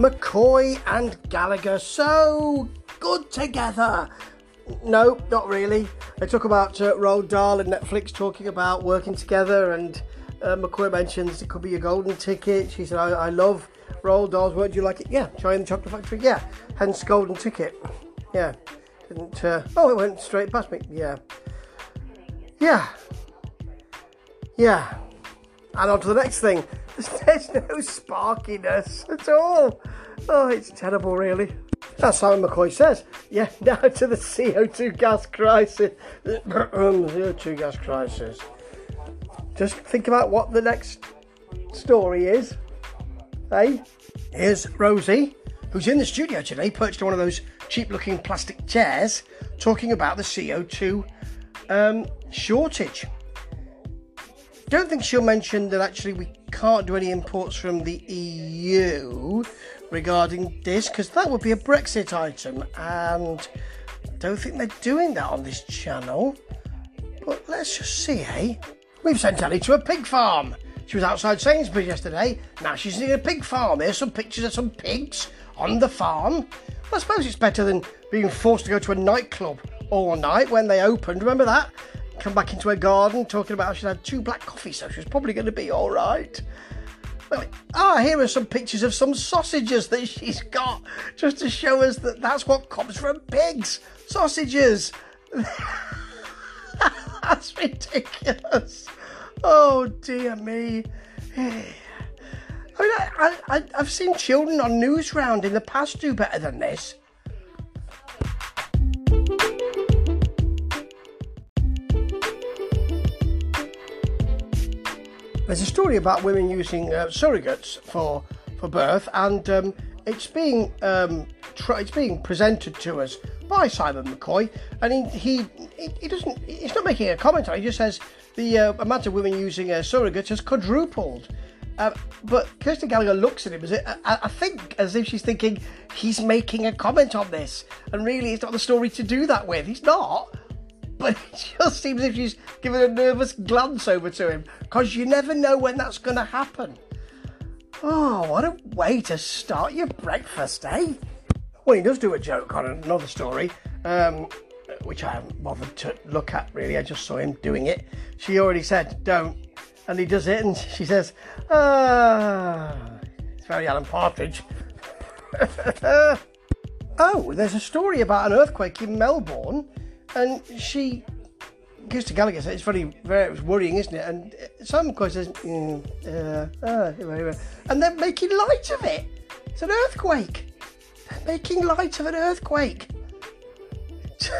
McCoy and Gallagher so good together. No, not really. They talk about uh, Roald Dahl and Netflix talking about working together, and uh, McCoy mentions it could be a golden ticket. She said, I, I love Roald Dahl's work. Do you like it? Yeah. Charlie and the Chocolate Factory? Yeah. Hence, golden ticket. Yeah. Didn't, uh, oh, it went straight past me. Yeah. Yeah. Yeah. And on to the next thing. There's no sparkiness at all. Oh, it's terrible, really. As Simon McCoy says. Yeah, now to the CO2 gas crisis. CO2 gas crisis. Just think about what the next story is. Hey, here's Rosie, who's in the studio today, perched on one of those cheap looking plastic chairs, talking about the CO2 um, shortage. Don't think she'll mention that actually we can't do any imports from the EU regarding this because that would be a Brexit item, and don't think they're doing that on this channel. But let's just see, eh? We've sent Ellie to a pig farm. She was outside Sainsbury's yesterday. Now she's in a pig farm. Here's some pictures of some pigs on the farm. Well, I suppose it's better than being forced to go to a nightclub all night when they opened. Remember that? Come back into her garden talking about how she'd had two black coffees, so she was probably going to be all right. Well, ah, here are some pictures of some sausages that she's got, just to show us that that's what comes from pigs. Sausages. that's ridiculous. Oh dear me. I mean, I, I, I've seen children on Newsround in the past do better than this. There's a story about women using uh, surrogates for for birth, and um, it's being um, it's being presented to us by Simon McCoy, and he he, he doesn't he's not making a comment on it. He just says the uh, amount of women using a surrogate has quadrupled. Uh, but Kirsty Gallagher looks at him as it, I, I, think as if she's thinking he's making a comment on this, and really it's not the story to do that with. He's not but it just seems if she's giving a nervous glance over to him because you never know when that's going to happen. Oh, what a way to start your breakfast, eh? Well, he does do a joke on another story, um, which I haven't bothered to look at really. I just saw him doing it. She already said, don't. And he does it, and she says, ah, it's very Alan Partridge. oh, there's a story about an earthquake in Melbourne and she goes to Gallagher it's very, very worrying, isn't it? And Simon McCoy says, mm, uh, uh, and they're making light of it. It's an earthquake. They're making light of an earthquake.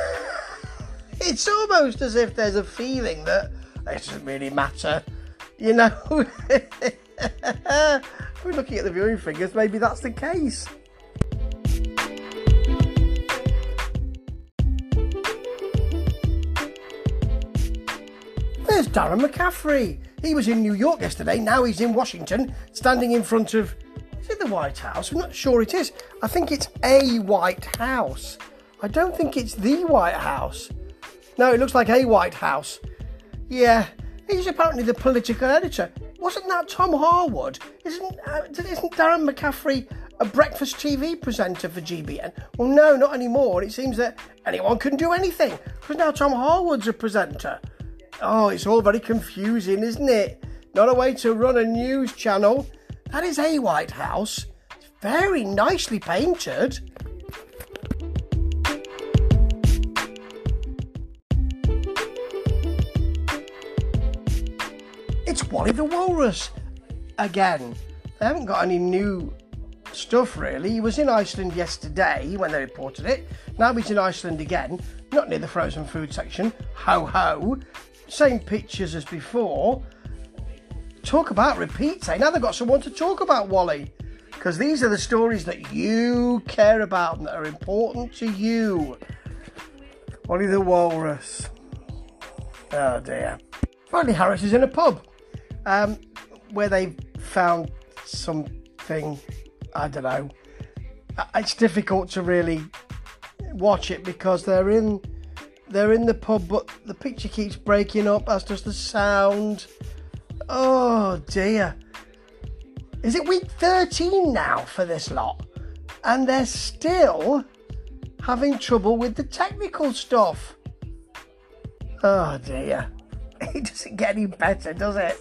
it's almost as if there's a feeling that it doesn't really matter, you know. We're looking at the viewing figures, maybe that's the case. Darren McCaffrey. He was in New York yesterday, now he's in Washington, standing in front of. Is it the White House? I'm not sure it is. I think it's a White House. I don't think it's the White House. No, it looks like a White House. Yeah, he's apparently the political editor. Wasn't that Tom Harwood? Isn't uh, isn't Darren McCaffrey a breakfast TV presenter for GBN? Well, no, not anymore. It seems that anyone can do anything because now Tom Harwood's a presenter. Oh, it's all very confusing, isn't it? Not a way to run a news channel. That is a White House. It's very nicely painted. It's Wally the Walrus again. They haven't got any new stuff really. He was in Iceland yesterday when they reported it. Now he's in Iceland again, not near the frozen food section. Ho ho same pictures as before. Talk about repeats, eh? Now they've got someone to talk about Wally. Because these are the stories that you care about and that are important to you. Wally the Walrus. Oh dear. Finally, Harris is in a pub um, where they found something, I don't know. Uh, it's difficult to really watch it because they're in they're in the pub, but the picture keeps breaking up, as does the sound. Oh dear. Is it week 13 now for this lot? and they're still having trouble with the technical stuff. Oh dear, it doesn't get any better, does it?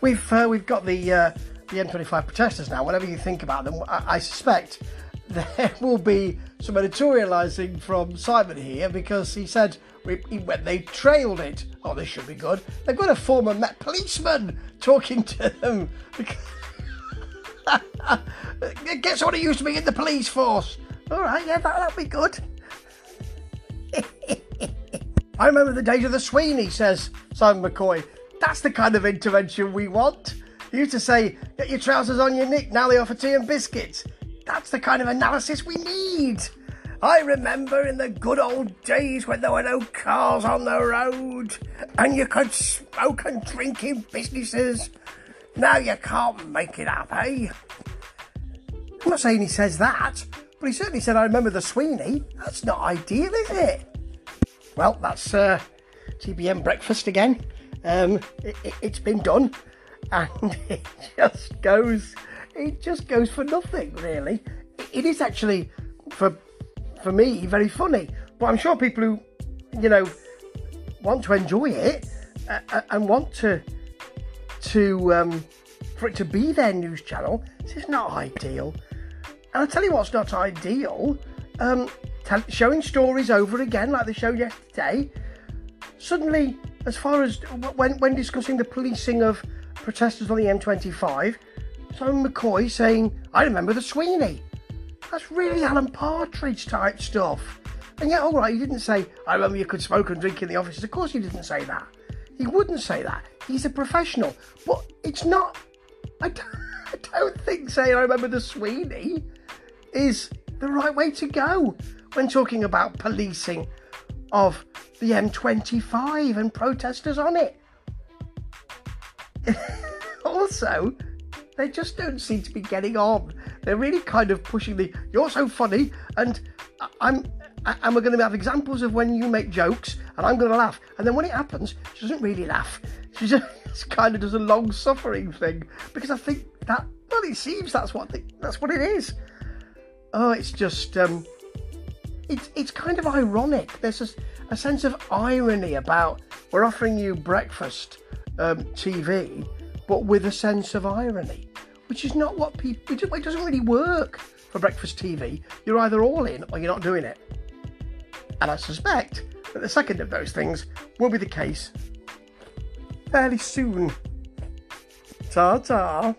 We've uh, we've got the uh, the M25 protesters now. Whatever you think about them, I, I suspect there will be some editorialising from Simon here because he said when they trailed it, oh, this should be good. They've got a former Met policeman talking to them. Get someone who used to be in the police force. All right, yeah, that, that'll be good. I remember the days of the Sweeney, says Simon McCoy. That's the kind of intervention we want. You used to say, get your trousers on your knee, now they offer tea and biscuits. That's the kind of analysis we need. I remember in the good old days when there were no cars on the road and you could smoke and drink in businesses. Now you can't make it up, eh? I'm not saying he says that, but he certainly said, I remember the Sweeney. That's not ideal, is it? Well, that's uh, GBN breakfast again. Um, it, has it, been done, and it just goes, it just goes for nothing, really. It is actually for for me very funny, but I'm sure people who, you know, want to enjoy it uh, uh and want to to um, for it to be their news channel, this is not ideal. And I'll tell you what's not ideal. Um, showing stories over again, like they showed yesterday. Suddenly, as far as when, when discussing the policing of protesters on the M25, Simon McCoy saying, I remember the Sweeney. That's really Alan Partridge type stuff. And yet, all right, he didn't say, I remember you could smoke and drink in the offices. Of course, he didn't say that. He wouldn't say that. He's a professional. But it's not, I don't, I don't think saying, I remember the Sweeney is the right way to go when talking about policing of the M25 and protesters on it. also, they just don't seem to be getting on. They're really kind of pushing the "you're so funny" and I'm and we're going to have examples of when you make jokes and I'm going to laugh. And then when it happens, she doesn't really laugh. She just kind of does a long suffering thing because I think that well, it seems that's what the, that's what it is. Oh, it's just um, it's it's kind of ironic. There's a, a sense of irony about we're offering you breakfast um, TV, but with a sense of irony, which is not what people. It doesn't really work for breakfast TV. You're either all in or you're not doing it. And I suspect that the second of those things will be the case fairly soon. Ta ta.